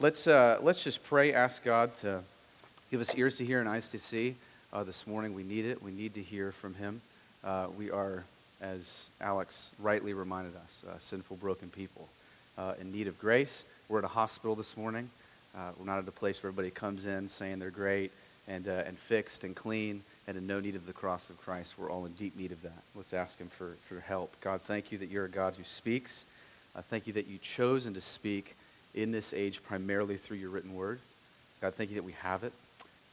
Let's, uh, let's just pray, ask God to give us ears to hear and eyes to see. Uh, this morning, we need it. We need to hear from Him. Uh, we are, as Alex rightly reminded us, uh, sinful, broken people uh, in need of grace. We're at a hospital this morning. Uh, we're not at a place where everybody comes in saying they're great and, and fixed and clean and in no need of the cross of Christ. We're all in deep need of that. Let's ask Him for, for help. God, thank you that you're a God who speaks. Thank you that you've chosen to speak in this age primarily through your written word. God, thank you that we have it.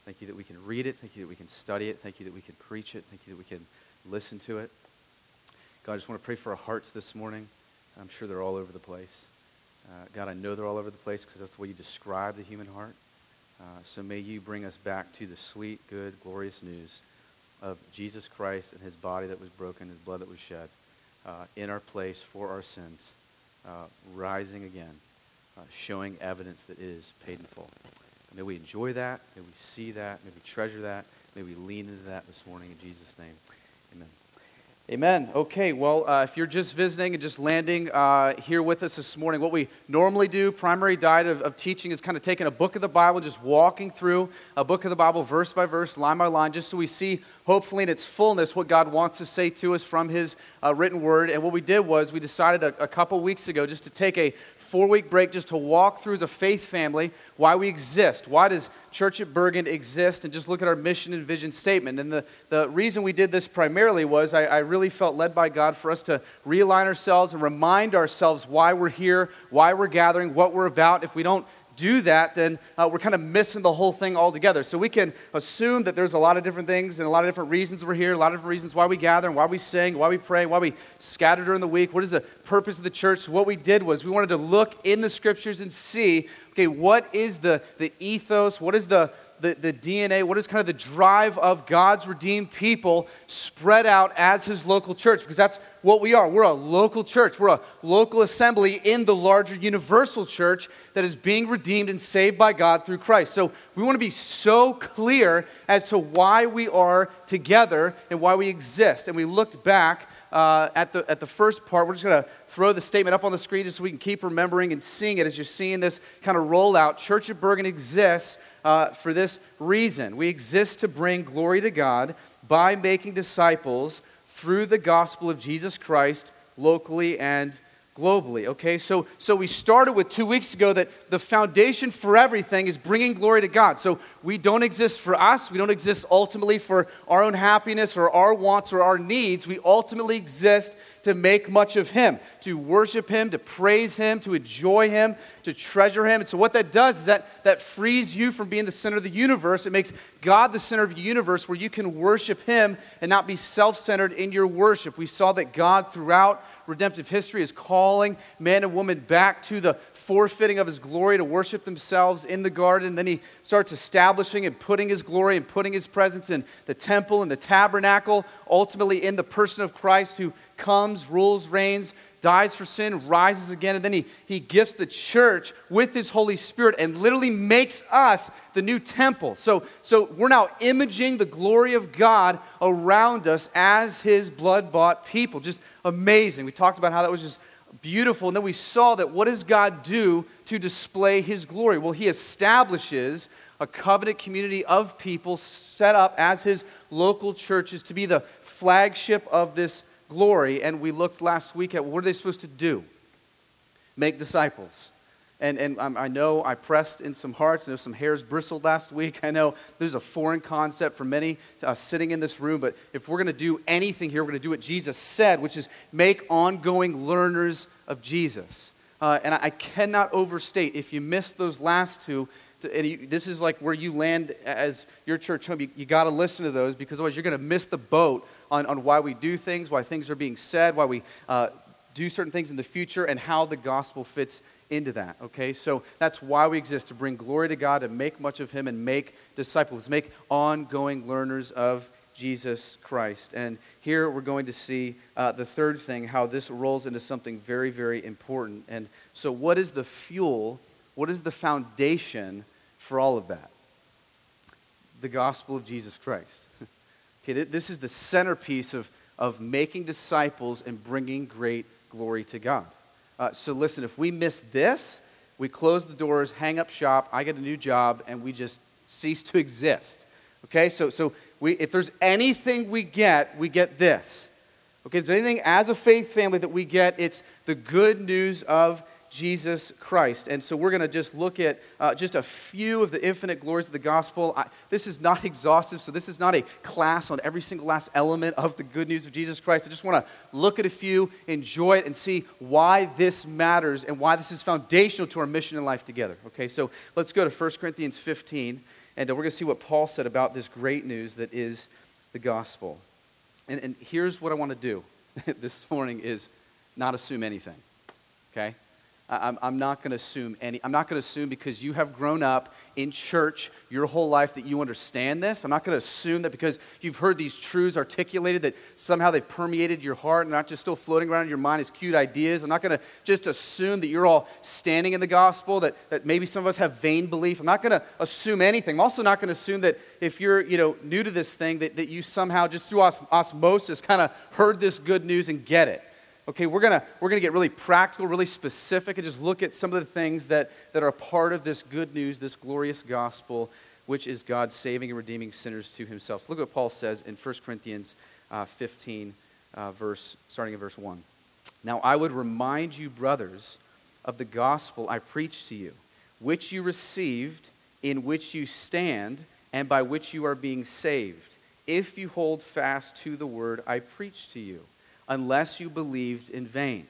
Thank you that we can read it. Thank you that we can study it. Thank you that we can preach it. Thank you that we can listen to it. God, I just want to pray for our hearts this morning. I'm sure they're all over the place. Uh, God, I know they're all over the place because that's the way you describe the human heart. Uh, so may you bring us back to the sweet, good, glorious news of Jesus Christ and his body that was broken, his blood that was shed uh, in our place for our sins, uh, rising again, uh, showing evidence that is paid in full. May we enjoy that. May we see that. May we treasure that. May we lean into that this morning in Jesus' name. Amen. Amen. Okay, well, uh, if you're just visiting and just landing uh, here with us this morning, what we normally do, primary diet of, of, teaching, is kind of taking a book of the Bible, just walking through a book of the Bible verse by verse, line by line, just so we see, hopefully, in its fullness, what God wants to say to us from His uh, written word. And what we did was we decided a, a couple weeks ago just to take a four week break just to walk through as a faith family why we exist. Why does Church at Bergen exist? And just look at our mission and vision statement. And the, the reason we did this primarily was I, I really felt led by God for us to realign ourselves and remind ourselves why we're here, why we're gathering, what we're about. If we don't do that, then uh, we're kind of missing the whole thing altogether. So we can assume that there's a lot of different things and a lot of different reasons we're here, a lot of different reasons why we gather and why we sing, why we pray, why we scatter during the week. What is the purpose of the church? So what we did was we wanted to look in the scriptures and see, okay, what is the, the ethos? What is the, the, the DNA, what is kind of the drive of God's redeemed people spread out as his local church? Because that's what we are. We're a local church, we're a local assembly in the larger universal church that is being redeemed and saved by God through Christ. So we want to be so clear as to why we are together and why we exist. And we looked back uh, at, the, at the first part. We're just going to throw the statement up on the screen just so we can keep remembering and seeing it as you're seeing this kind of roll out. Church of Bergen exists uh, for this reason. We exist to bring glory to God by making disciples through the gospel of Jesus Christ locally and globally. Okay, so, so we started with two weeks ago that the foundation for everything is bringing glory to God. So we don't exist for us, we don't exist ultimately for our own happiness or our wants or our needs. We ultimately exist to make much of Him, to worship Him, to praise Him, to enjoy Him, to treasure Him. And so, what that does is that that frees you from being the center of the universe. It makes God the center of the universe where you can worship Him and not be self centered in your worship. We saw that God, throughout redemptive history, is calling man and woman back to the forfeiting of his glory to worship themselves in the garden. Then he starts establishing and putting his glory and putting his presence in the temple and the tabernacle, ultimately in the person of Christ who comes, rules, reigns, dies for sin, rises again, and then he, he gifts the church with his Holy Spirit and literally makes us the new temple. So, so we're now imaging the glory of God around us as his blood bought people. Just amazing. We talked about how that was just beautiful. And then we saw that what does God do to display his glory? Well, he establishes a covenant community of people set up as his local churches to be the flagship of this glory. And we looked last week at what are they supposed to do? Make disciples. And, and I know I pressed in some hearts. I know some hairs bristled last week. I know there's a foreign concept for many uh, sitting in this room. But if we're going to do anything here, we're going to do what Jesus said, which is make ongoing learners of Jesus. Uh, and I, I, cannot overstate, if you missed those last two, to, and you, this is like where you land as your church home, you, you got to listen to those because otherwise you're going to miss the boat on, on why we do things, why things are being said, why we uh, do certain things in the future, and how the gospel fits into that, okay? So that's why we exist to bring glory to God, to make much of Him, and make disciples, make ongoing learners of Jesus Christ. And here we're going to see uh, the third thing, how this rolls into something very, very important. And so, what is the fuel? What is the foundation for all of that? The gospel of Jesus Christ. okay, this is the centerpiece of, of making disciples and bringing great glory to God. Uh, so listen, if we miss this, We close the doors, hang up shop, I get a new job, and we just cease to exist. Okay, so, so we, if there's anything we get, we get this. Okay, is anything as a faith family that we get? It's the good news of Jesus Christ. And so we're going to just look at uh, just a few of the infinite glories of the gospel. I, this is not exhaustive, so this is not a class on every single last element of the good news of Jesus Christ. I just want to look at a few, enjoy it, and see why this matters and why this is foundational to our mission in life together. Okay, so let's go to 1 Corinthians 15, and uh, we're going to see what Paul said about this great news that is the gospel. And, and here's what I want to do this morning is not assume anything. Okay? I'm, I'm not going to assume any. I'm not going to assume because you have grown up in church your whole life that you understand this. I'm not going to assume that because you've heard these truths articulated that somehow they've permeated your heart and not just still floating around in your mind as cute ideas. I'm not going to just assume that you're all standing in the gospel, that, that maybe some of us have vain belief. I'm not going to assume anything. I'm also not going to assume that if you're you know, new to this thing, that, that you somehow just through os- osmosis kind of heard this good news and get it okay, we're going to we're gonna get really practical, really specific, and just look at some of the things that, that are part of this good news, this glorious gospel, which is God saving and redeeming sinners to himself. So look at what Paul says in 1 Corinthians uh, 15, uh, verse, starting in verse 1. Now I would remind you, brothers, of the gospel I preached to you, which you received, in which you stand, and by which you are being saved, if you hold fast to the word I preached to you unless you believed in vain.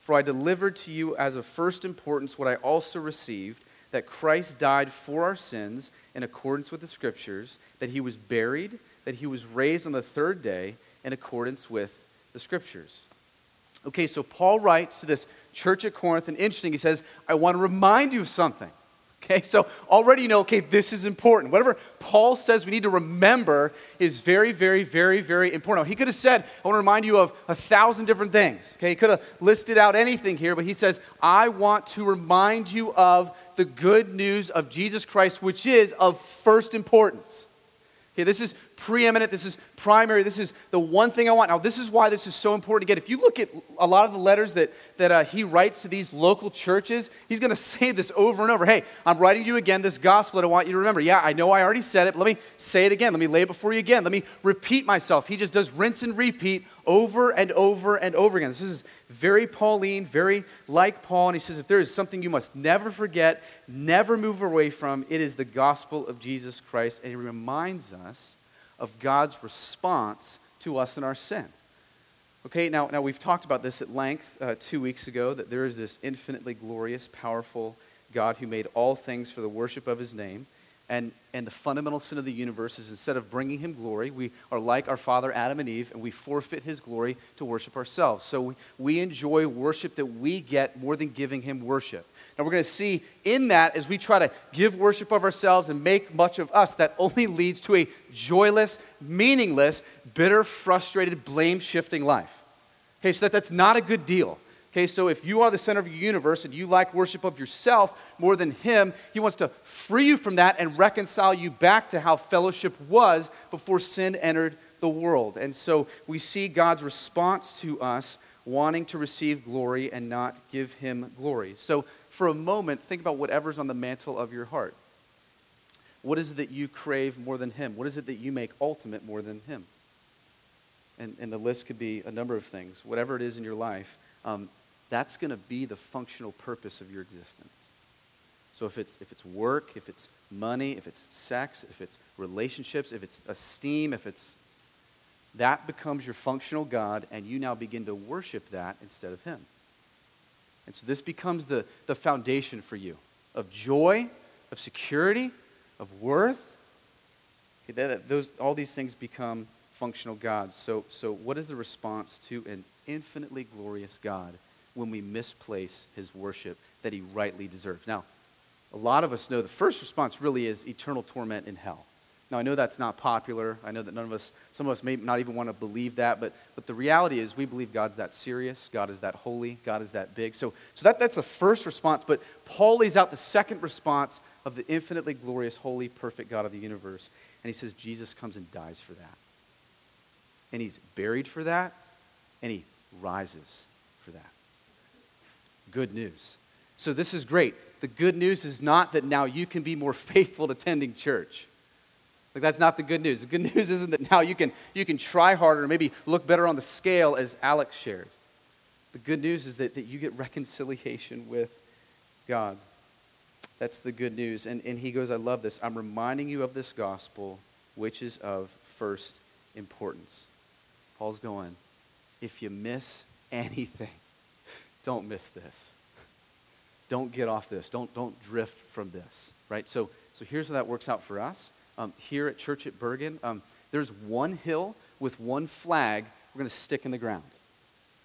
For I delivered to you as of first importance what I also received that Christ died for our sins in accordance with the Scriptures, that he was buried, that he was raised on the third day in accordance with the Scriptures. Okay, so Paul writes to this church at Corinth, and interesting, he says, I want to remind you of something. Okay, so already you know, okay, this is important. Whatever Paul says we need to remember is very, very, very, very important. Now, he could have said, I want to remind you of a thousand different things. Okay, he could have listed out anything here, but he says, I want to remind you of the good news of Jesus Christ, which is of first importance. Okay, this is preeminent. This is primary. This is the one thing I want. Now, this is why this is so important to get. If you look at a lot of the letters that, that uh, he writes to these local churches, he's going to say this over and over. Hey, I'm writing you again this gospel that I want you to remember. Yeah, I know I already said it, but let me say it again. Let me lay it before you again. Let me repeat myself. He just does rinse and repeat over and over and over again. This is very Pauline, very like Paul. And he says, if there is something you must never forget, never move away from, it is the gospel of Jesus Christ. And he reminds us of God's response to us in our sin. Okay, now, now we've talked about this at length uh, two weeks ago that there is this infinitely glorious, powerful God who made all things for the worship of his name. And, and the fundamental sin of the universe is instead of bringing him glory, we are like our father Adam and Eve, and we forfeit his glory to worship ourselves. So we, we enjoy worship that we get more than giving him worship. Now we're going to see in that as we try to give worship of ourselves and make much of us, that only leads to a joyless, meaningless, bitter, frustrated, blame shifting life. Okay, so that, that's not a good deal. Okay, so if you are the center of your universe and you like worship of yourself more than Him, He wants to free you from that and reconcile you back to how fellowship was before sin entered the world. And so we see God's response to us wanting to receive glory and not give Him glory. So for a moment, think about whatever's on the mantle of your heart. What is it that you crave more than Him? What is it that you make ultimate more than Him? And, and the list could be a number of things. Whatever it is in your life, um, that's going to be the functional purpose of your existence. So if it's, if it's work, if it's money, if it's sex, if it's relationships, if it's esteem, if it's that becomes your functional God, and you now begin to worship that instead of Him. And so this becomes the, the foundation for you of joy, of security, of worth. Okay, that, those, all these things become functional gods. So, so, what is the response to an infinitely glorious God when we misplace his worship that he rightly deserves. Now, a lot of us know the first response really is eternal torment in hell. Now, I know that's not popular. I know that none of us, some of us may not even want to believe that, but, but the reality is we believe God's that serious, God is that holy, God is that big. So, so that, that's the first response, but Paul lays out the second response of the infinitely glorious, holy, perfect God of the universe. And he says Jesus comes and dies for that. And he's buried for that, and he rises for that good news. So this is great. the good news is not that now you can be more faithful at attending church. Like that's not the good news. The good news isn't that now you can you can try harder, maybe look better on the scale as Alex shared. The good news is that, that you get reconciliation with God. That's the good news. And, and he goes, I love this. I'm reminding you of this gospel, which is of first importance. Paul's going, if you miss anything, don't miss this. Don't get off this. Don't, don't drift from this, right? So, so here's how that works out for us. Um, here at Church at Bergen, um, there's one hill with one flag we're going to stick in the ground.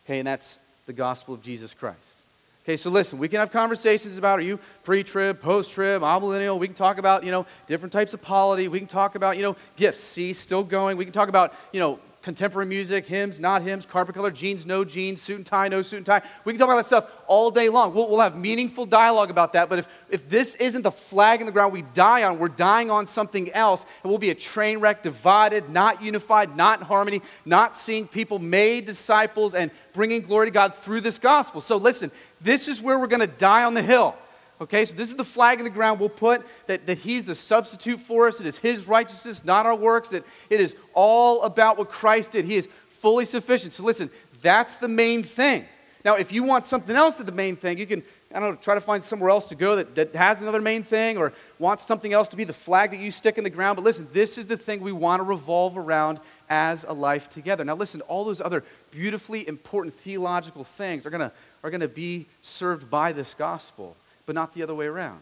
Okay, and that's the gospel of Jesus Christ. Okay, so listen, we can have conversations about are you pre-trib, post-trib, amillennial. We can talk about, you know, different types of polity. We can talk about, you know, gifts. See, still going. We can talk about, you know, contemporary music, hymns, not hymns, carpet color, jeans, no jeans, suit and tie, no suit and tie. We can talk about that stuff all day long. We'll, we'll have meaningful dialogue about that. But if, if this isn't the flag in the ground we die on, we're dying on something else. And we'll be a train wreck, divided, not unified, not in harmony, not seeing people made disciples and bringing glory to God through this gospel. So listen, this is where we're going to die on the hill. Okay, so this is the flag in the ground we'll put that, that He's the substitute for us. It is His righteousness, not our works. That it is all about what Christ did. He is fully sufficient. So listen, that's the main thing. Now, if you want something else to the main thing, you can, I don't know, try to find somewhere else to go that, that has another main thing or wants something else to be the flag that you stick in the ground. But listen, this is the thing we want to revolve around as a life together. Now, listen, all those other beautifully important theological things are going to are going to be served by this gospel but not the other way around.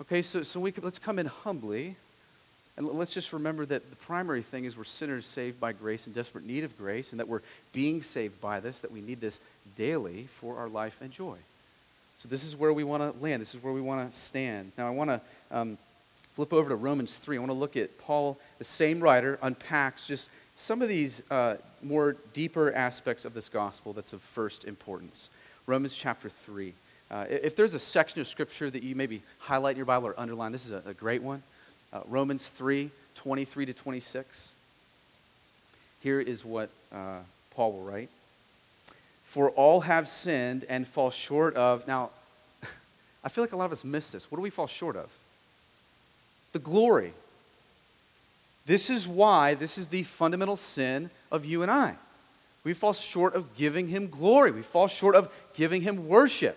Okay, so, so we could, let's come in humbly, and let's just remember that the primary thing is we're sinners saved by grace in desperate need of grace, and that we're being saved by this, that we need this daily for our life and joy. So this is where we want to land. This is where we want to stand. Now I want to um, flip over to Romans 3. I want to look at Paul, the same writer, unpacks just some of these uh, more deeper aspects of this gospel that's of first importance. Romans chapter 3. Uh, if there's a section of scripture that you maybe highlight in your Bible or underline, this is a, a great one. Uh, Romans 3 23 to 26. Here is what uh, Paul will write For all have sinned and fall short of. Now, I feel like a lot of us miss this. What do we fall short of? The glory. This is why this is the fundamental sin of you and I. We fall short of giving him glory. We fall short of giving him worship.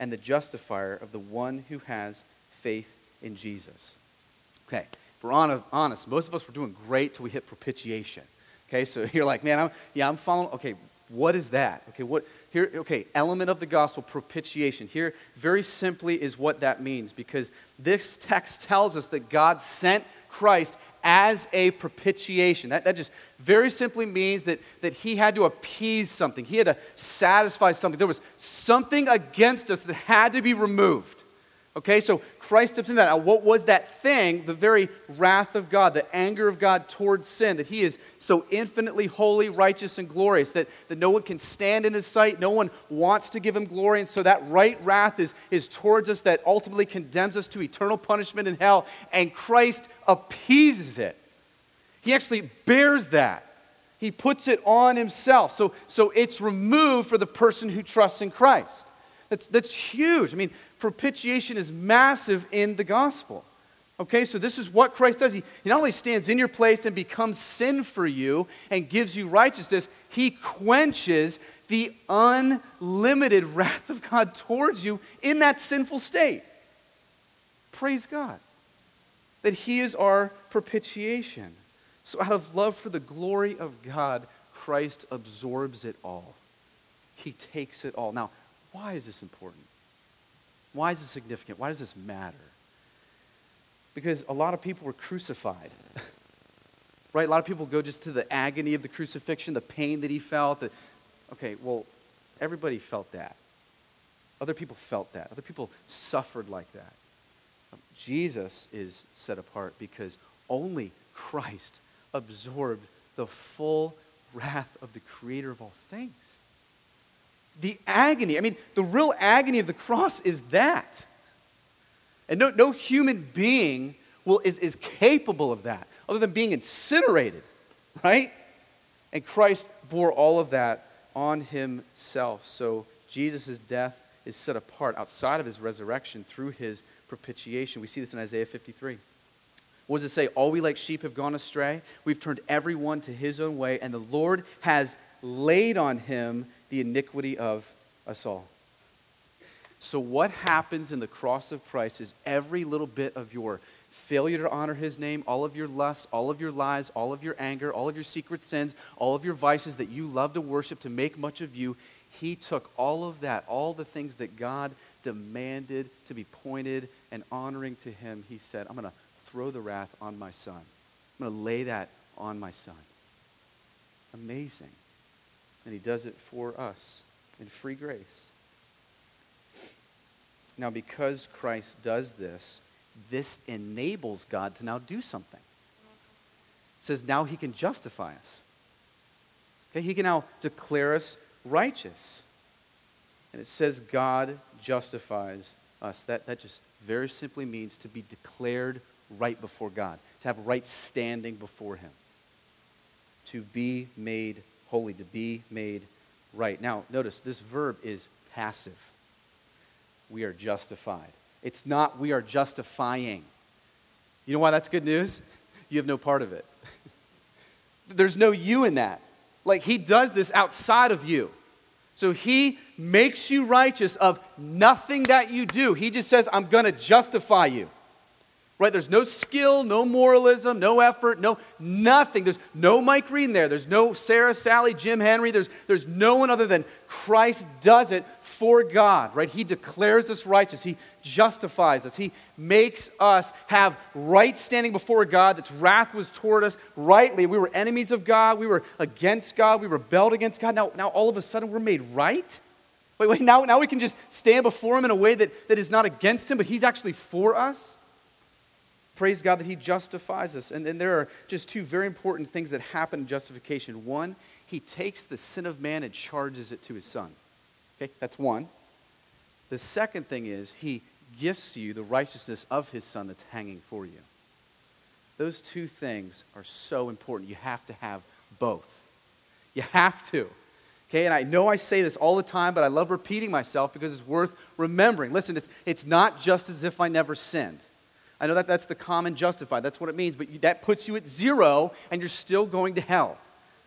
and the justifier of the one who has faith in Jesus. Okay, if we're honest, most of us were doing great till we hit propitiation. Okay, so you're like, man, I'm, yeah, I'm following. Okay, what is that? Okay, what here? Okay, element of the gospel, propitiation. Here, very simply, is what that means because this text tells us that God sent Christ as a propitiation. That, that just very simply means that, that he had to appease something, he had to satisfy something. There was something against us that had to be removed. Okay, so Christ steps into that. Now, what was that thing? The very wrath of God, the anger of God towards sin, that He is so infinitely holy, righteous, and glorious that, that no one can stand in His sight. No one wants to give Him glory. And so that right wrath is, is towards us that ultimately condemns us to eternal punishment in hell. And Christ appeases it. He actually bears that. He puts it on Himself. So, so it's removed for the person who trusts in Christ. That's, that's huge. I mean, propitiation is massive in the gospel. Okay, so this is what Christ does. He, he not only stands in your place and becomes sin for you and gives you righteousness, he quenches the unlimited wrath of God towards you in that sinful state. Praise God that he is our propitiation. So, out of love for the glory of God, Christ absorbs it all. He takes it all. Now, why is this important? Why is this significant? Why does this matter? Because a lot of people were crucified. right? A lot of people go just to the agony of the crucifixion, the pain that he felt. The, okay, well, everybody felt that. Other people felt that. Other people suffered like that. Jesus is set apart because only Christ absorbed the full wrath of the creator of all things. The agony, I mean, the real agony of the cross is that. And no, no human being will, is, is capable of that other than being incinerated, right? And Christ bore all of that on himself. So Jesus' death is set apart outside of his resurrection through his propitiation. We see this in Isaiah 53. What does it say? All we like sheep have gone astray. We've turned everyone to his own way, and the Lord has laid on him the iniquity of us all. So, what happens in the cross of Christ is every little bit of your failure to honor his name, all of your lusts, all of your lies, all of your anger, all of your secret sins, all of your vices that you love to worship to make much of you, he took all of that, all the things that God demanded to be pointed and honoring to him. He said, I'm going to throw the wrath on my son. I'm going to lay that on my son. Amazing. And he does it for us in free grace. Now, because Christ does this, this enables God to now do something. It says now he can justify us. Okay, he can now declare us righteous. And it says God justifies us. That, that just very simply means to be declared right before God, to have right standing before him, to be made holy, to be made right. Now, notice this verb is passive. We are justified. It's not we are justifying. You know why that's good news? You have no part of it. There's no you in that. Like he does this outside of you. So he makes you righteous of nothing that you do. He just says, I'm going to justify you right? There's no skill, no moralism, no effort, no nothing. There's no Mike Green there. There's no Sarah, Sally, Jim Henry. There's, there's no one other than Christ does it for God, right? He declares us righteous. He justifies us. He makes us have right standing before God that's wrath was toward us rightly. We were enemies of God. We were against God. We rebelled against God. Now, now all of a sudden we're made right. Wait, wait, now, now we can just stand before Him in a way that, that is not against Him, but He's actually for us. Praise God that He justifies us. And, and there are just two very important things that happen in justification. One, He takes the sin of man and charges it to His Son. Okay, that's one. The second thing is He gifts you the righteousness of His Son that's hanging for you. Those two things are so important. You have to have both. You have to. Okay, and I know I say this all the time, but I love repeating myself because it's worth remembering. Listen, it's, it's not just as if I never sinned. I know that that's the common justified. That's what it means, but that puts you at zero and you're still going to hell.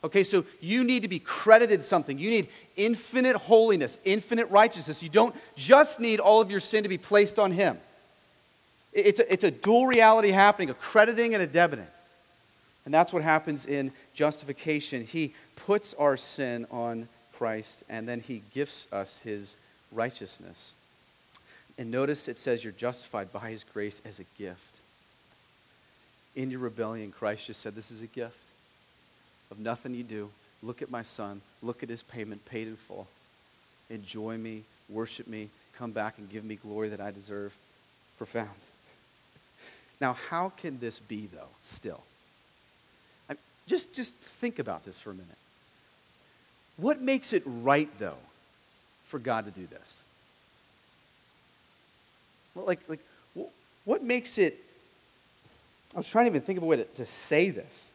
Okay, so you need to be credited something. You need infinite holiness, infinite righteousness. You don't just need all of your sin to be placed on Him. It's a, it's a dual reality happening, a crediting and a debiting. And that's what happens in justification. He puts our sin on Christ, and then He gifts us His righteousness. And notice it says you're justified by his grace as a gift. In your rebellion, Christ just said, This is a gift of nothing you do. Look at my son. Look at his payment paid in full. Enjoy me, worship me, come back and give me glory that I deserve. Profound. Now, how can this be, though, still? I, just, just think about this for a minute. What makes it right, though, for God to do this? Like, like what makes it? I was trying to even think of a way to, to say this.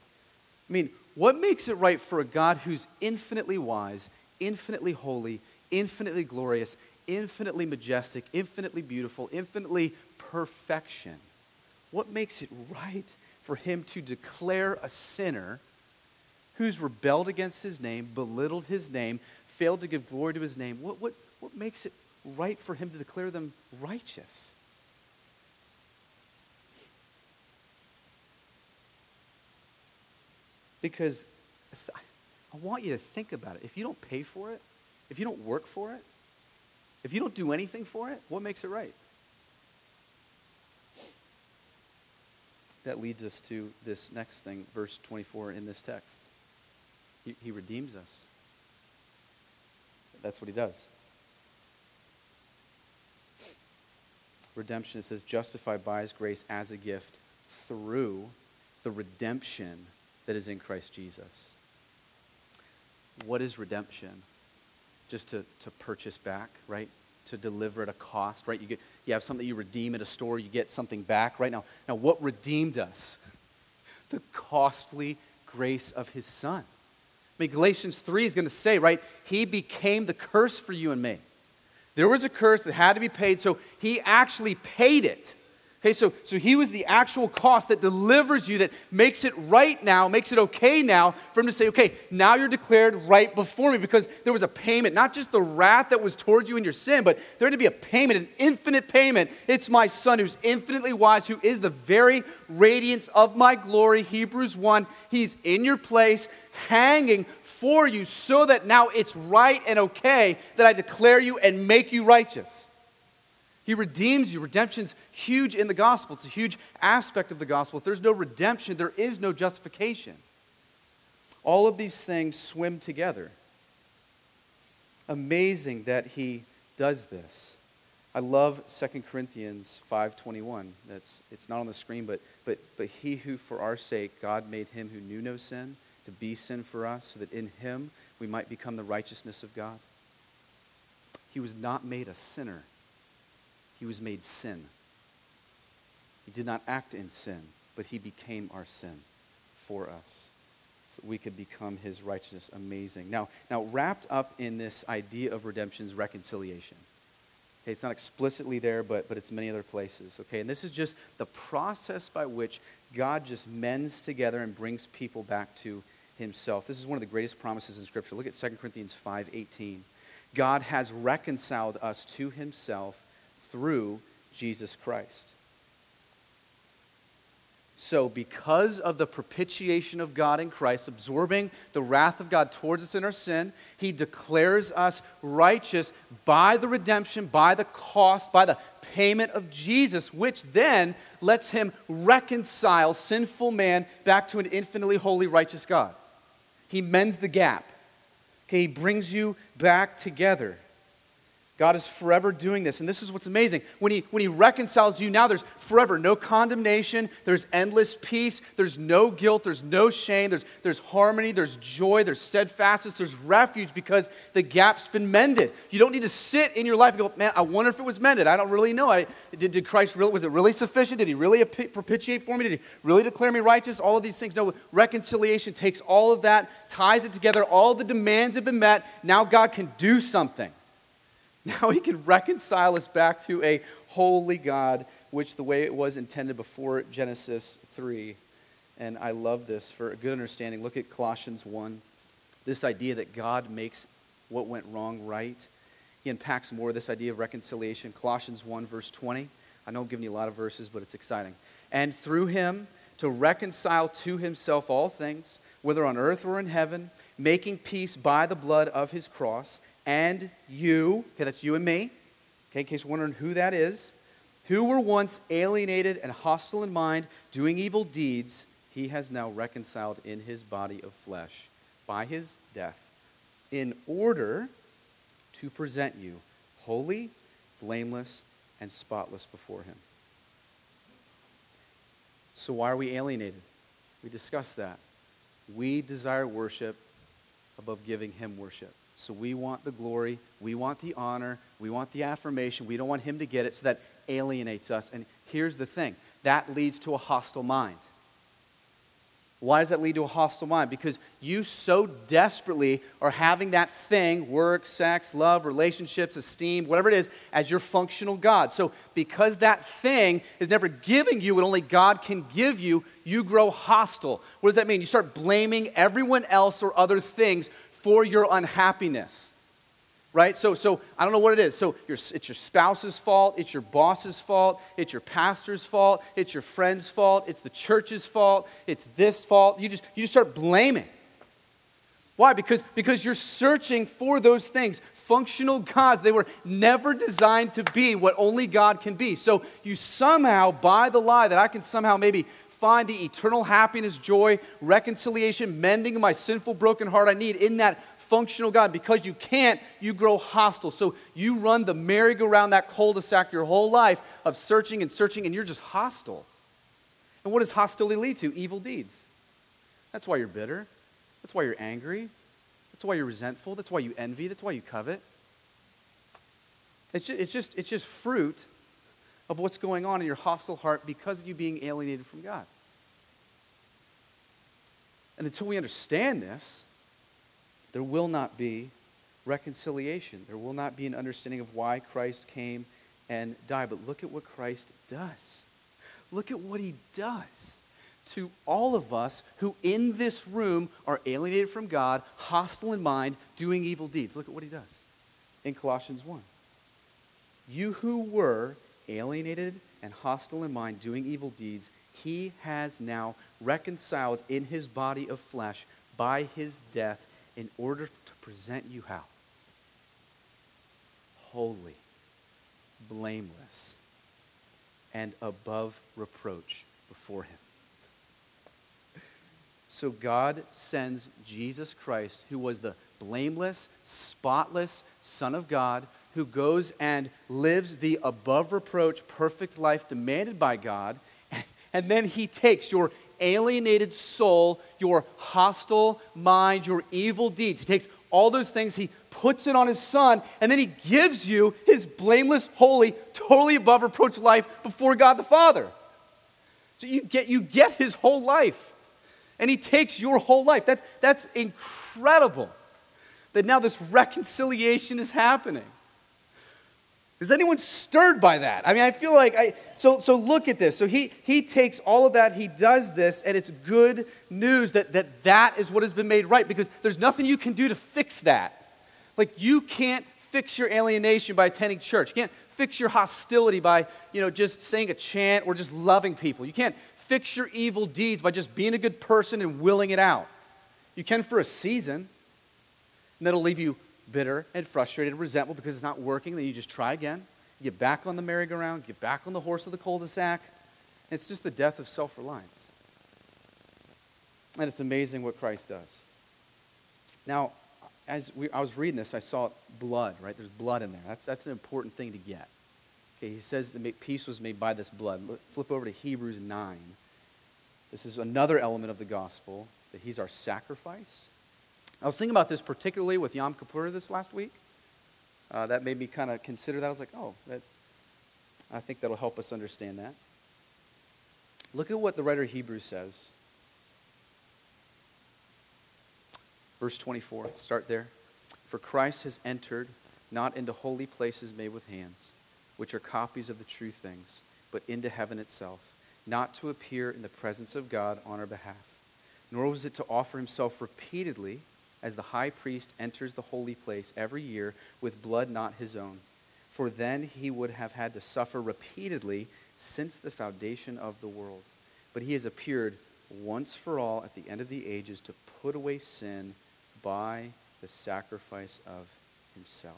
I mean, what makes it right for a God who's infinitely wise, infinitely holy, infinitely glorious, infinitely majestic, infinitely beautiful, infinitely perfection? What makes it right for him to declare a sinner who's rebelled against his name, belittled his name, failed to give glory to his name? What, what, what makes it right for him to declare them righteous. Because I want you to think about it. If you don't pay for it, if you don't work for it, if you don't do anything for it, what makes it right? That leads us to this next thing, verse 24 in this text. He, he redeems us. That's what he does. Redemption, it says, justified by his grace as a gift through the redemption that is in Christ Jesus. What is redemption? Just to, to purchase back, right? To deliver at a cost, right? You, get, you have something you redeem at a store, you get something back, right? Now, now what redeemed us? The costly grace of his son. I mean, Galatians 3 is going to say, right? He became the curse for you and me. There was a curse that had to be paid, so he actually paid it. Okay, so, so he was the actual cost that delivers you, that makes it right now, makes it okay now for him to say, okay, now you're declared right before me because there was a payment, not just the wrath that was towards you in your sin, but there had to be a payment, an infinite payment. It's my son who's infinitely wise, who is the very radiance of my glory. Hebrews 1. He's in your place, hanging for you, so that now it's right and okay that I declare you and make you righteous. He redeems you. Redemption's huge in the gospel. It's a huge aspect of the gospel. If there's no redemption, there is no justification. All of these things swim together. Amazing that he does this. I love 2 Corinthians 5:21. That's it's not on the screen, but but but he who for our sake God made him who knew no sin to be sin for us, so that in him we might become the righteousness of God. He was not made a sinner he was made sin. He did not act in sin, but he became our sin for us so that we could become his righteousness. Amazing. Now, now wrapped up in this idea of redemption's reconciliation. Okay, it's not explicitly there, but, but it's many other places. Okay, and this is just the process by which God just mends together and brings people back to himself. This is one of the greatest promises in Scripture. Look at 2 Corinthians 5:18. God has reconciled us to himself through Jesus Christ. So, because of the propitiation of God in Christ, absorbing the wrath of God towards us in our sin, He declares us righteous by the redemption, by the cost, by the payment of Jesus, which then lets Him reconcile sinful man back to an infinitely holy, righteous God. He mends the gap. Okay, he brings you back together. God is forever doing this. And this is what's amazing. When he, when he reconciles you now, there's forever no condemnation, there's endless peace, there's no guilt, there's no shame, there's, there's harmony, there's joy, there's steadfastness, there's refuge because the gap's been mended. You don't need to sit in your life and go, man, I wonder if it was mended. I don't really know. I, did, did Christ really, was it really sufficient? Did he really propitiate for me? Did he really declare me righteous? All of these things. No, reconciliation takes all of that, ties it together. All the demands have been met. Now God can do something. Now he can reconcile us back to a holy God, which the way it was intended before Genesis 3. And I love this for a good understanding. Look at Colossians 1. This idea that God makes what went wrong right. He unpacks more this idea of reconciliation. Colossians 1, verse 20. I know I'm giving you a lot of verses, but it's exciting. And through him to reconcile to himself all things, whether on earth or in heaven, making peace by the blood of his cross and you, okay, that's you and me, okay, in case you're wondering who that is, who were once alienated and hostile in mind, doing evil deeds, he has now reconciled in his body of flesh by his death, in order to present you holy, blameless, and spotless before him. So, why are we alienated? We discussed that. We desire worship above giving him worship. So we want the glory, we want the honor, we want the affirmation. We don't want him to get it, so that alienates us. And here's the thing that leads to a hostile mind. Why does that lead to a hostile mind? Because you so desperately are having that thing work, sex, love, relationships, esteem, whatever it is as your functional God. So, because that thing is never giving you what only God can give you, you grow hostile. What does that mean? You start blaming everyone else or other things for your unhappiness. Right? So, so I don't know what it is. So your, it's your spouse's fault, it's your boss's fault, it's your pastor's fault, it's your friend's fault, it's the church's fault, it's this fault. You just, you just start blaming. Why? Because, because you're searching for those things. Functional gods, they were never designed to be what only God can be. So you somehow buy the lie that I can somehow maybe find the eternal happiness, joy, reconciliation, mending my sinful, broken heart I need in that functional God. Because you can't, you grow hostile. So you run the merry-go-round, that cul-de-sac your whole life of searching and searching, and you're just hostile. And what does hostility lead to? Evil deeds. That's why you're bitter. That's why you're angry. That's why you're resentful. That's why you envy. That's why you covet. It's just, it's just, it's just fruit of what's going on in your hostile heart because of you being alienated from God. And until we understand this, there will not be reconciliation. There will not be an understanding of why Christ came and died. But look at what Christ does. Look at what he does to all of us who in this room are alienated from God, hostile in mind, doing evil deeds. Look at what he does in Colossians 1. You who were alienated and hostile in mind, doing evil deeds, he has now reconciled in his body of flesh by his death in order to present you how? Holy, blameless, and above reproach before him. So God sends Jesus Christ, who was the blameless, spotless Son of God, who goes and lives the above reproach, perfect life demanded by God. And then he takes your alienated soul, your hostile mind, your evil deeds. He takes all those things, he puts it on his son, and then he gives you his blameless, holy, totally above reproach life before God the Father. So you get, you get his whole life. And he takes your whole life. That, that's incredible that now this reconciliation is happening. Is anyone stirred by that? I mean, I feel like I so so look at this. So he he takes all of that, he does this, and it's good news that that that is what has been made right because there's nothing you can do to fix that. Like you can't fix your alienation by attending church. You can't fix your hostility by, you know, just saying a chant or just loving people. You can't fix your evil deeds by just being a good person and willing it out. You can for a season, and that'll leave you bitter and frustrated and resentful because it's not working, then you just try again. You get back on the merry-go-round, get back on the horse of the cul-de-sac. It's just the death of self-reliance. And it's amazing what Christ does. Now, as we, I was reading this, I saw blood, right? There's blood in there. That's, that's an important thing to get. Okay, he says that peace was made by this blood. Flip over to Hebrews 9. This is another element of the gospel that he's our sacrifice I was thinking about this particularly with Yom Kippur this last week. Uh, that made me kind of consider that. I was like, oh, that, I think that'll help us understand that. Look at what the writer of Hebrews says. Verse 24, start there. For Christ has entered not into holy places made with hands, which are copies of the true things, but into heaven itself, not to appear in the presence of God on our behalf, nor was it to offer himself repeatedly as the high priest enters the holy place every year with blood not his own. For then he would have had to suffer repeatedly since the foundation of the world. But he has appeared once for all at the end of the ages to put away sin by the sacrifice of himself.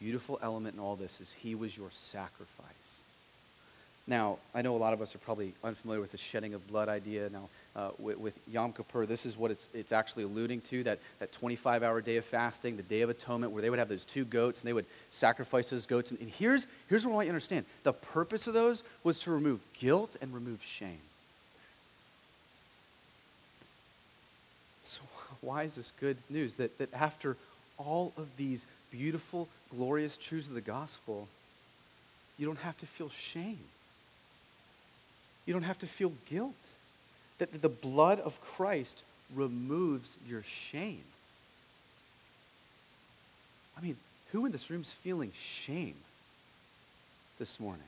Beautiful element in all this is he was your sacrifice. Now, I know a lot of us are probably unfamiliar with the shedding of blood idea. Now, uh, with, with, Yom Kippur, this is what it's, it's actually alluding to that, that 25 hour day of fasting, the Day of Atonement, where they would have those two goats and they would sacrifice those goats. And, and here's, here's what I want you to understand the purpose of those was to remove guilt and remove shame. So, why is this good news? That, that after all of these beautiful, glorious truths of the gospel, you don't have to feel shame. You don't have to feel guilt. That the blood of Christ removes your shame. I mean, who in this room is feeling shame this morning?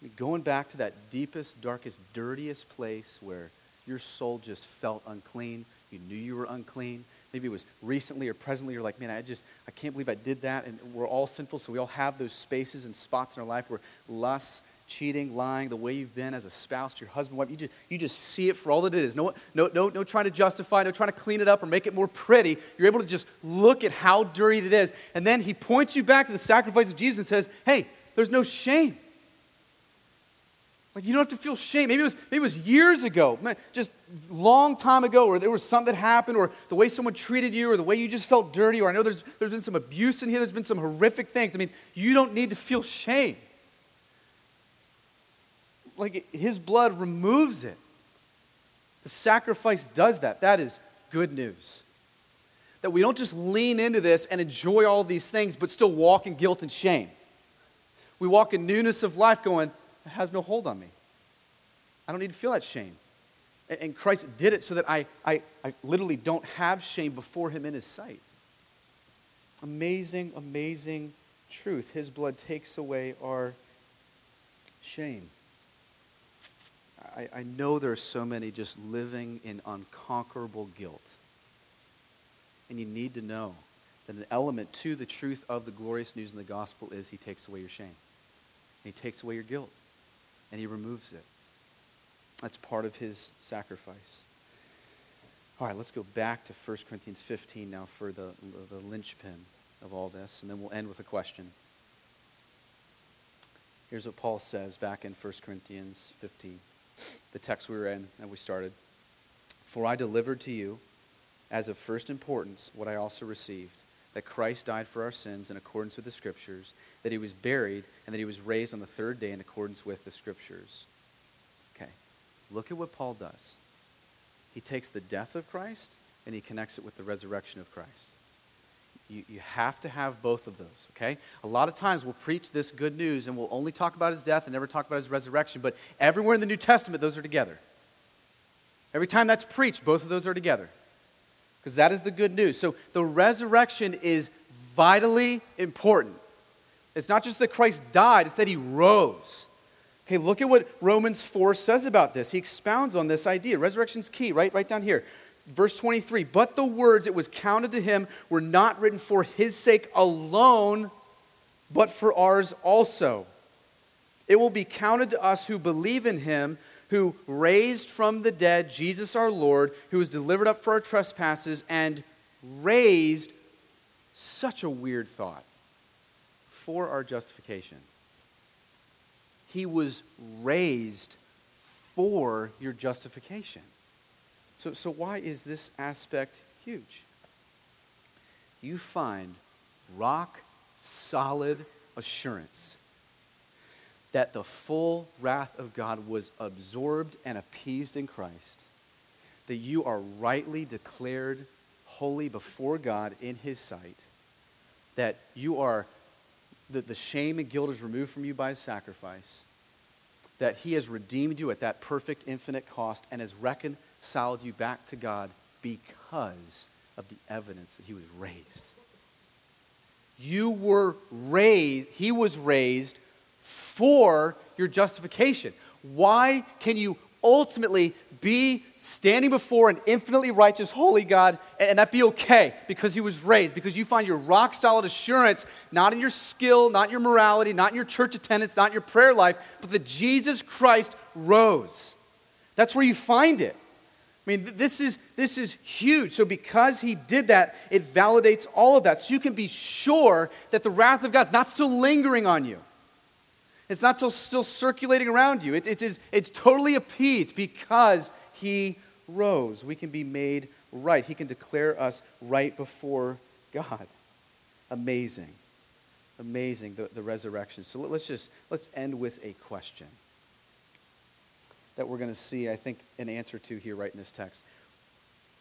I mean, going back to that deepest, darkest, dirtiest place where your soul just felt unclean, you knew you were unclean. Maybe it was recently or presently, you're like, man, I just, I can't believe I did that. And we're all sinful, so we all have those spaces and spots in our life where lust cheating, lying, the way you've been as a spouse to your husband, wife, you just, you just see it for all that it is. No, no, no, no trying to justify, no trying to clean it up or make it more pretty. You're able to just look at how dirty it is. And then he points you back to the sacrifice of Jesus and says, hey, there's no shame. Like you don't have to feel shame. Maybe it was, maybe it was years ago, just long time ago, or there was something that happened, or the way someone treated you, or the way you just felt dirty, or I know there's, there's been some abuse in here, there's been some horrific things. I mean, you don't need to feel shame. Like his blood removes it. The sacrifice does that. That is good news. That we don't just lean into this and enjoy all these things, but still walk in guilt and shame. We walk in newness of life going, it has no hold on me. I don't need to feel that shame. And Christ did it so that I, I, I literally don't have shame before Him in His sight. Amazing, amazing truth. His blood takes away our shame. I, I know there are so many just living in unconquerable guilt. And you need to know that an element to the truth of the glorious news in the gospel is He takes away your shame. And He takes away your guilt and he removes it. That's part of his sacrifice. All right, let's go back to 1 Corinthians 15 now for the, the, linchpin of all this, and then we'll end with a question. Here's what Paul says back in 1 Corinthians 15, the text we were in and we started. For I delivered to you as of first importance what I also received that Christ died for our sins in accordance with the Scriptures, that he was buried, and that he was raised on the third day in accordance with the Scriptures. Okay, look at what Paul does. He takes the death of Christ and he connects it with the resurrection of Christ. You, you have to have both of those, okay? A lot of times we'll preach this good news and we'll only talk about his death and never talk about his resurrection, but everywhere in the New Testament, those are together. Every time that's preached, both of those are together because that is the good news. So the resurrection is vitally important. It's not just that Christ died, it's that he rose. Okay, look at what Romans 4 says about this. He expounds on this idea. Resurrection's key, right? Right down here. Verse 23 But the words it was counted to him were not written for his sake alone, but for ours also. It will be counted to us who believe in him who raised from the dead Jesus our Lord, who was delivered up for our trespasses and raised, such a weird thought, for our justification. He was raised for your justification. So, so why is this aspect huge? You find rock solid assurance that the full wrath of God was absorbed and appeased in Christ, that you are rightly declared holy before God in His sight, that you are, that the shame and guilt is removed from you by His sacrifice, that He has redeemed you at that perfect, infinite cost and has reconciled you back to God because of the evidence that He was raised. You were raised, He was raised for your justification. Why can you ultimately be standing before an infinitely righteous, holy God and that be okay? Because he was raised, because you find your rock solid assurance not in your skill, not your morality, not in your church attendance, not your prayer life, but that Jesus Christ rose. That's where you find it. I mean, this is, this is huge. So, because he did that, it validates all of that. So, you can be sure that the wrath of God's not still lingering on you. It's not still still circulating around you. It, it is, it's totally appeased because he rose. We can be made right. He can declare us right before God. Amazing. Amazing, the, the resurrection. So let's just, let's end with a question that we're going to see, I think, an answer to here right in this text.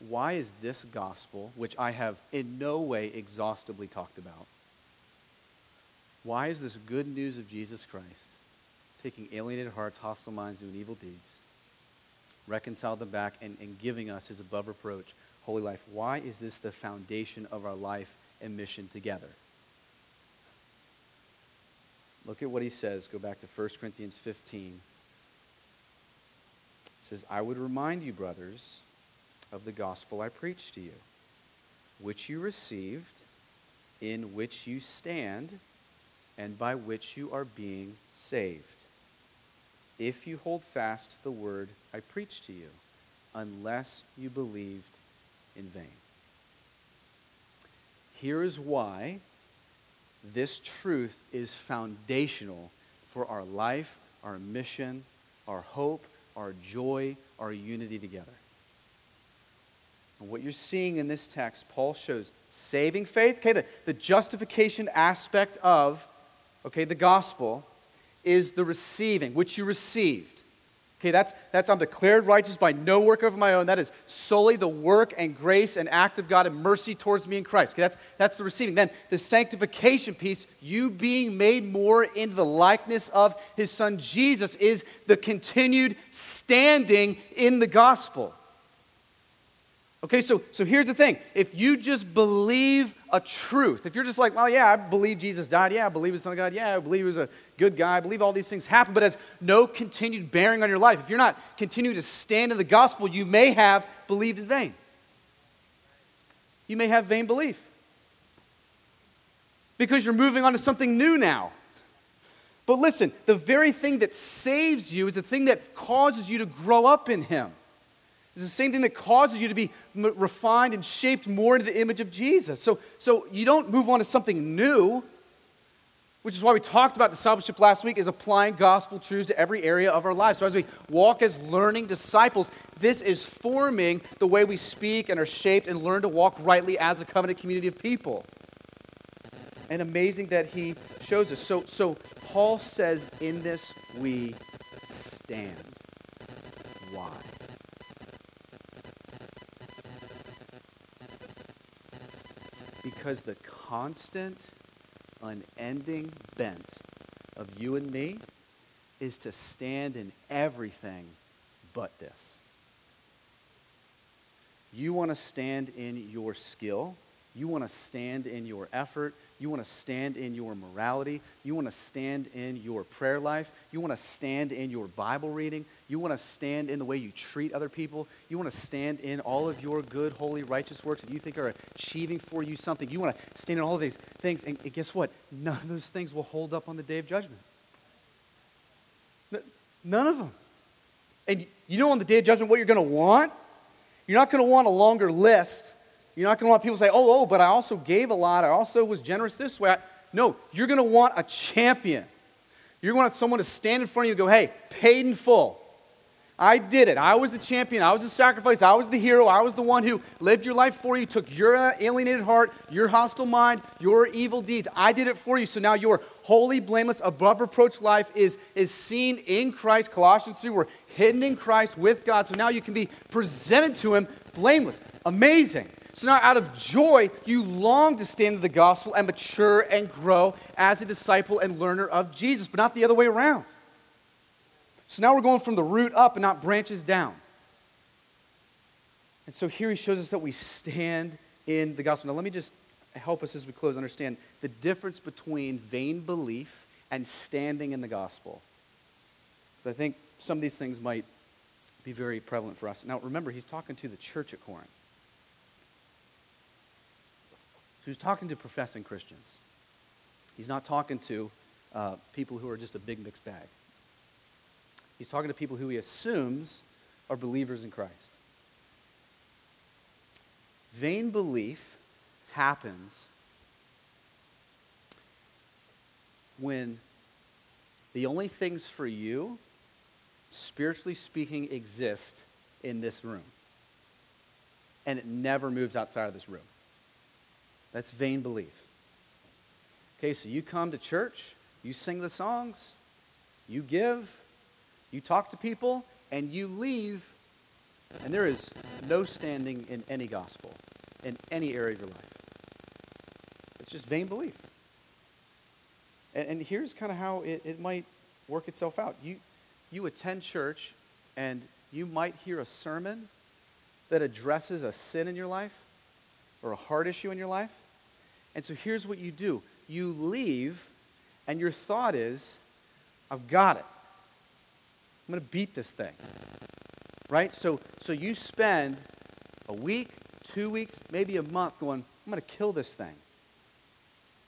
Why is this gospel, which I have in no way exhaustively talked about, why is this good news of Jesus Christ taking alienated hearts, hostile minds, doing evil deeds, reconcile them back, and, and giving us his above reproach holy life? Why is this the foundation of our life and mission together? Look at what he says. Go back to 1 Corinthians 15. Says, I would remind you, brothers, of the gospel I preached to you, which you received, in which you stand and by which you are being saved, if you hold fast the word I preached to you, unless you believed in vain. Here is why this truth is foundational for our life, our mission, our hope, our joy, our unity together. And what you're seeing in this text, Paul shows saving faith, okay, the, the justification aspect of, okay, the gospel is the receiving, which you received. Okay, that's, that's I'm declared righteous by no work of my own. That is solely the work and grace and act of God and mercy towards me in Christ. Okay, that's, that's the receiving. Then the sanctification piece, you being made more into the likeness of his son Jesus, is the continued standing in the gospel. Okay, so, so here's the thing. If you just believe a truth, if you're just like, well, yeah, I believe Jesus died. Yeah, I believe the Son of God. Yeah, I believe he was a good guy. I believe all these things happen, but has no continued bearing on your life. If you're not continuing to stand in the gospel, you may have believed in vain. You may have vain belief. Because you're moving on to something new now. But listen, the very thing that saves you is the thing that causes you to grow up in Him. It's the same thing that causes you to be refined and shaped more into the image of Jesus. So, so you don't move on to something new, which is why we talked about discipleship last week, is applying gospel truths to every area of our lives. So as we walk as learning disciples, this is forming the way we speak and are shaped and learn to walk rightly as a covenant community of people. And amazing that he shows us. So, so Paul says, in this we stand. Why? Because the constant, unending bent of you and me is to stand in everything but this. You want to stand in your skill you want to stand in your effort. You want to stand in your morality. You want to stand in your prayer life. You want to stand in your Bible reading. You want to stand in the way you treat other people. You want to stand in all of your good, holy, righteous works that you think are achieving for you something. You want to stand in all of these things. And, guess what? None of those things will hold up on the day of judgment. None of them. And you know on the day of judgment what you're going to want? You're not going to want a longer list you're not going to want people to say, oh, oh, but I also gave a lot. I also was generous this way. No, you're going to want a champion. You're going to want someone to stand in front of you and go, hey, paid in full. I did it. I was the champion. I was the sacrifice. I was the hero. I was the one who lived your life for you, took your uh, alienated heart, your hostile mind, your evil deeds. I did it for you. So now your holy, blameless, above reproach life is, is seen in Christ. Colossians 3, we're hidden in Christ with God. So now you can be presented to Him blameless. Amazing. So now, out of joy, you long to stand in the gospel and mature and grow as a disciple and learner of Jesus, but not the other way around. So now we're going from the root up and not branches down. And so here he shows us that we stand in the gospel. Now, let me just help us as we close understand the difference between vain belief and standing in the gospel. Because I think some of these things might be very prevalent for us. Now, remember, he's talking to the church at Corinth. So he's talking to professing Christians. He's not talking to uh, people who are just a big mixed bag. He's talking to people who he assumes are believers in Christ. Vain belief happens when the only things for you, spiritually speaking, exist in this room. And it never moves outside of this room. That's vain belief. Okay, so you come to church, you sing the songs, you give, you talk to people, and you leave, and there is no standing in any gospel, in any area of your life. It's just vain belief. And, and here's kind of how it, it might work itself out. You, you attend church, and you might hear a sermon that addresses a sin in your life or a heart issue in your life and so here's what you do you leave, and your thought is, I've got it. I'm going to beat this thing. Right? So, so you spend a week, two weeks, maybe a month going, I'm going to kill this thing.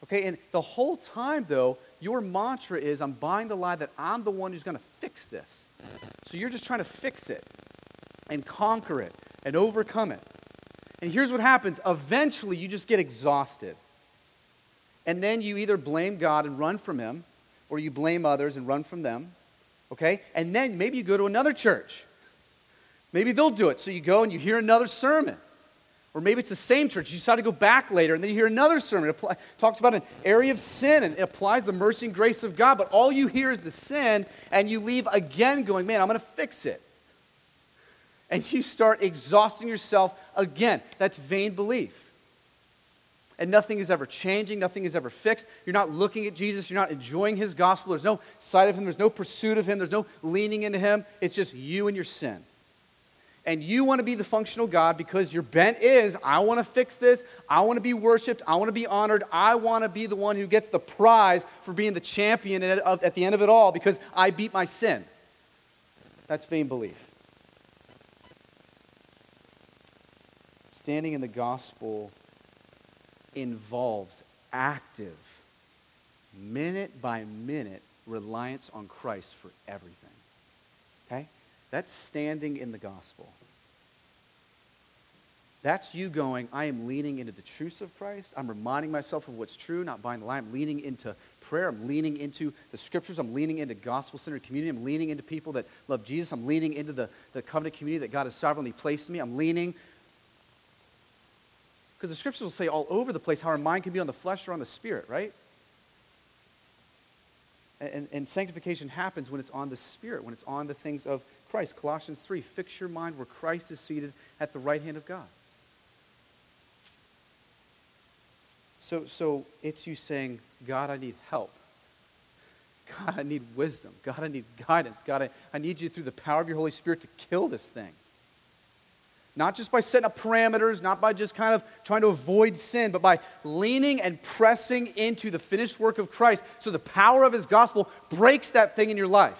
Okay, and the whole time, though, your mantra is, I'm buying the lie that I'm the one who's going to fix this. So you're just trying to fix it and conquer it and overcome it. And here's what happens eventually, you just get exhausted. And then you either blame God and run from Him, or you blame others and run from them. Okay? And then maybe you go to another church. Maybe they'll do it. So you go and you hear another sermon. Or maybe it's the same church. You decide to go back later and then you hear another sermon. It talks about an area of sin and it applies the mercy and grace of God. But all you hear is the sin and you leave again going, man, I'm going to fix it. And you start exhausting yourself again. That's vain belief and nothing is ever changing, nothing is ever fixed. You're not looking at Jesus, you're not enjoying his gospel. There's no sight of him, there's no pursuit of him, there's no leaning into him. It's just you and your sin. And you want to be the functional God because your bent is, I want to fix this, I want to be worshiped, I want to be honored, I want to be the one who gets the prize for being the champion at the end of it all because I beat my sin. That's vain belief. Standing in the gospel involves active, minute by minute reliance on Christ for everything. Okay? That's standing in the gospel. That's you going, I am leaning into the truths of Christ. I'm reminding myself of what's true, not buying the lie. I'm leaning into prayer. I'm leaning into the scriptures. I'm leaning into gospel centered community. I'm leaning into people that love Jesus. I'm leaning into the, the covenant community that God has sovereignly placed me. I'm leaning because the scriptures will say all over the place how our mind can be on the flesh or on the spirit, right? And, and, sanctification happens when it's on the spirit, when it's on the things of Christ. Colossians 3 fix your mind where Christ is seated at the right hand of God. So, so it's you saying, God, I need help. God, I need wisdom. God, I need guidance. God, I, I need you through the power of your Holy Spirit to kill this thing. Not just by setting up parameters, not by just kind of trying to avoid sin, but by leaning and pressing into the finished work of Christ so the power of his gospel breaks that thing in your life.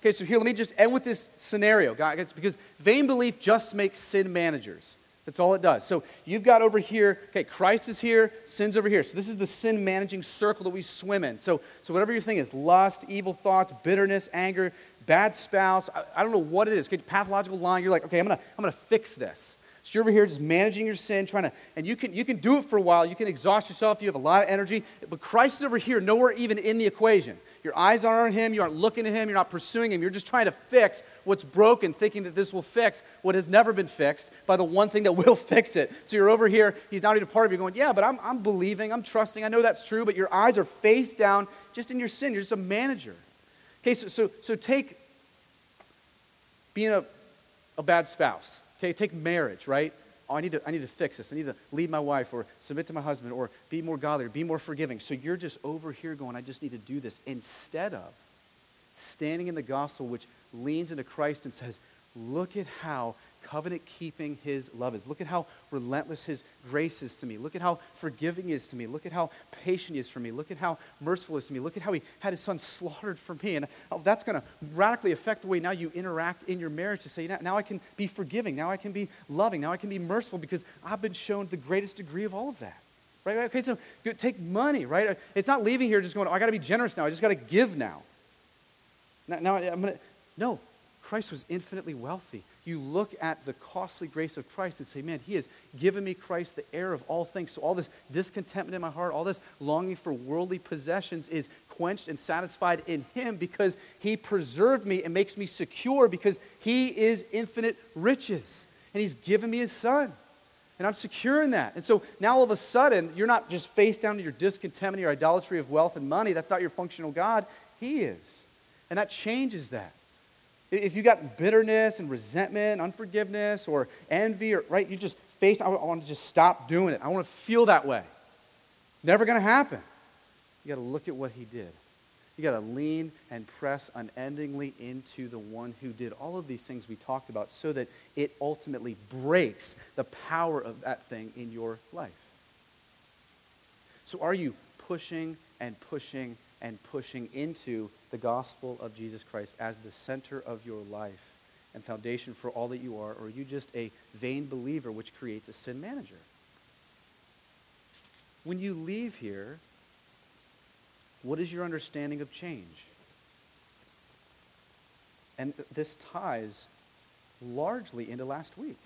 Okay, so here, let me just end with this scenario, guys, because vain belief just makes sin managers. That's all it does. So you've got over here, okay, Christ is here, sin's over here. So this is the sin managing circle that we swim in. So, so whatever your thing is lust, evil thoughts, bitterness, anger, bad spouse, I, I don't know what it is, okay, pathological lying, you're like, okay, I'm gonna, I'm gonna fix this. So you're over here just managing your sin, trying to, and you can, you can do it for a while. You can exhaust yourself. You have a lot of energy. But Christ is over here, nowhere even in the equation. Your eyes aren't on Him. You aren't looking at Him. You're not pursuing Him. You're just trying to fix what's broken, thinking that this will fix what has never been fixed by the one thing that will fix it. So you're over here. He's not even a part of you going, yeah, but I'm, I'm believing. I'm trusting. I know that's true. But your eyes are face down just in your sin. You're just a manager. Okay, so, so, so take being a, a bad spouse. Okay, take marriage, right? Oh, I need, to, I need to fix this. I need to lead my wife or submit to my husband or be more godly or be more forgiving. So you're just over here going, I just need to do this instead of standing in the gospel, which leans into Christ and says, Look at how covenant keeping his love is. Look at how relentless his grace is to me. Look at how forgiving he is to me. Look at how patient he is for me. Look at how merciful he is to me. Look at how he had his son slaughtered for me. And oh, that's going to radically affect the way now you interact in your marriage to say, now I can be forgiving. Now I can be loving. Now I can be merciful because I've been shown the greatest degree of all of that. Right? Okay, so take money, right? It's not leaving here just going, oh, I got to be generous now. I just got to give now. Now, now I'm going to, no, Christ was infinitely wealthy you look at the costly grace of Christ and say, man, he has given me Christ, the heir of all things. So all this discontentment in my heart, all this longing for worldly possessions is quenched and satisfied in him because he preserved me and makes me secure because he is infinite riches. And he's given me his son. And I'm secure in that. And so now all of a sudden, you're not just face down to your discontentment, your idolatry of wealth and money. That's not your functional God. He is. And that changes that. If you got bitterness and resentment, unforgiveness, or envy, or right, you just face, I want to just stop doing it. I want to feel that way. Never going to happen. You got to look at what he did. You got to lean and press unendingly into the one who did all of these things we talked about so that it ultimately breaks the power of that thing in your life. So, are you pushing and pushing and pushing into the gospel of Jesus Christ as the center of your life and foundation for all that you are, or are you just a vain believer which creates a sin manager? When you leave here, what is your understanding of change? And this ties largely into last week.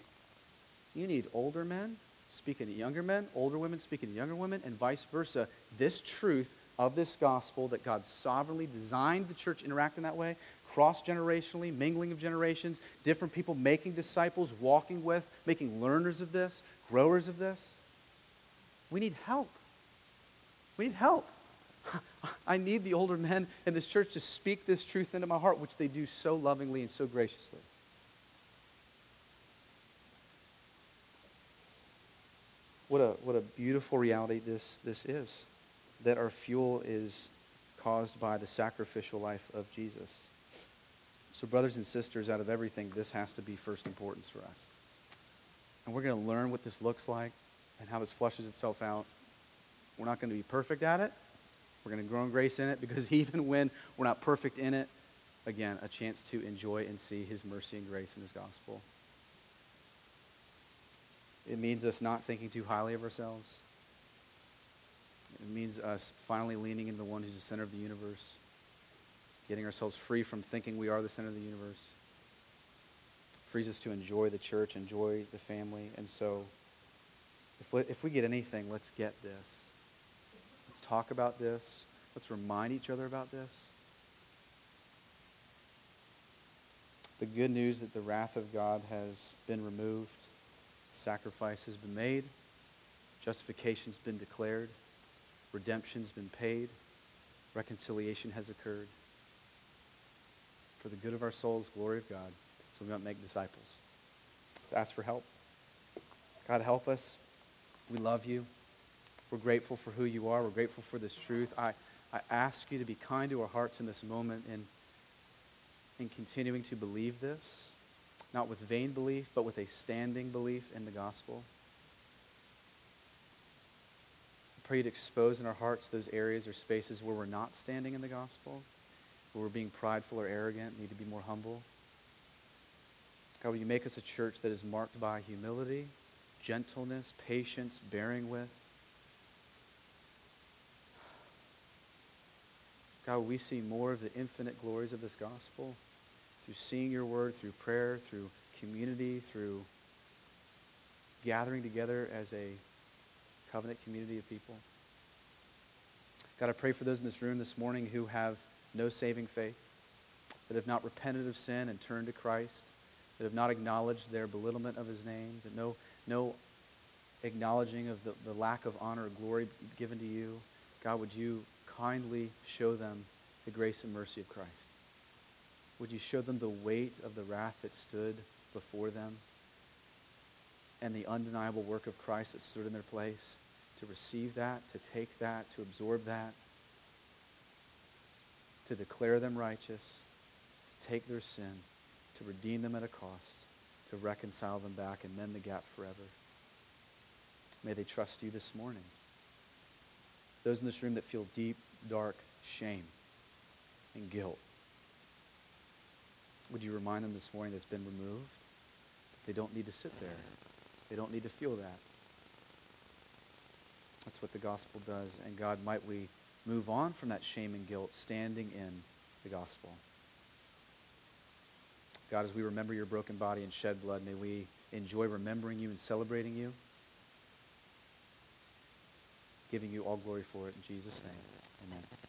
You need older men speaking to younger men, older women speaking to younger women, and vice versa. This truth of this gospel that God sovereignly designed the church interact in that way, cross generationally, mingling of generations, different people making disciples, walking with, making learners of this, growers of this. We need help. We need help. I need the older men in this church to speak this truth into my heart, which they do so lovingly and so graciously. What a, what a beautiful reality this, this is that our fuel is caused by the sacrificial life of Jesus. So, brothers and sisters, out of everything, this has to be first importance for us. And we're going to learn what this looks like and how this flushes itself out. We're not going to be perfect at it. We're going to grow in grace in it because even when we're not perfect in it, again, a chance to enjoy and see his mercy and grace in his gospel. It means us not thinking too highly of ourselves. It means us finally leaning into the one who's the center of the universe, getting ourselves free from thinking we are the center of the universe. Frees us to enjoy the church, enjoy the family. And so, if we, if we get anything, let's get this. Let's talk about this. Let's remind each other about this. The good news that the wrath of God has been removed Sacrifice has been made, justification's been declared, redemption's been paid, reconciliation has occurred. For the good of our souls, glory of God, so we might make disciples. Let's ask for help. God, help us. We love you. We're grateful for who you are. We're grateful for this truth. I, I ask you to be kind to our hearts in this moment in, in continuing to believe this not with vain belief, but with a standing belief in the gospel. I pray you to expose in our hearts those areas or spaces where we're not standing in the gospel, where we're being prideful or arrogant, need to be more humble. God, will you make us a church that is marked by humility, gentleness, patience, bearing with? God, we see more of the infinite glories of this gospel? through seeing your word, through prayer, through community, through gathering together as a covenant community of people. God, I pray for those in this room this morning who have no saving faith, that have not repented of sin and turned to Christ, that have not acknowledged their belittlement of his name, that no, no acknowledging of the, the lack of honor or glory given to you. God, would you kindly show them the grace and mercy of Christ? Would you show them the weight of the wrath that stood before them and the undeniable work of Christ that stood in their place? To receive that, to take that, to absorb that, to declare them righteous, to take their sin, to redeem them at a cost, to reconcile them back and mend the gap forever. May they trust you this morning. Those in this room that feel deep, dark shame and guilt would you remind them this morning that's been removed? They don't need to sit there. They don't need to feel that. That's what the gospel does. And God, might we move on from that shame and guilt standing in the gospel. God, as we remember your broken body and shed blood, may we enjoy remembering you and celebrating you, giving you all glory for it in Jesus' name. Amen.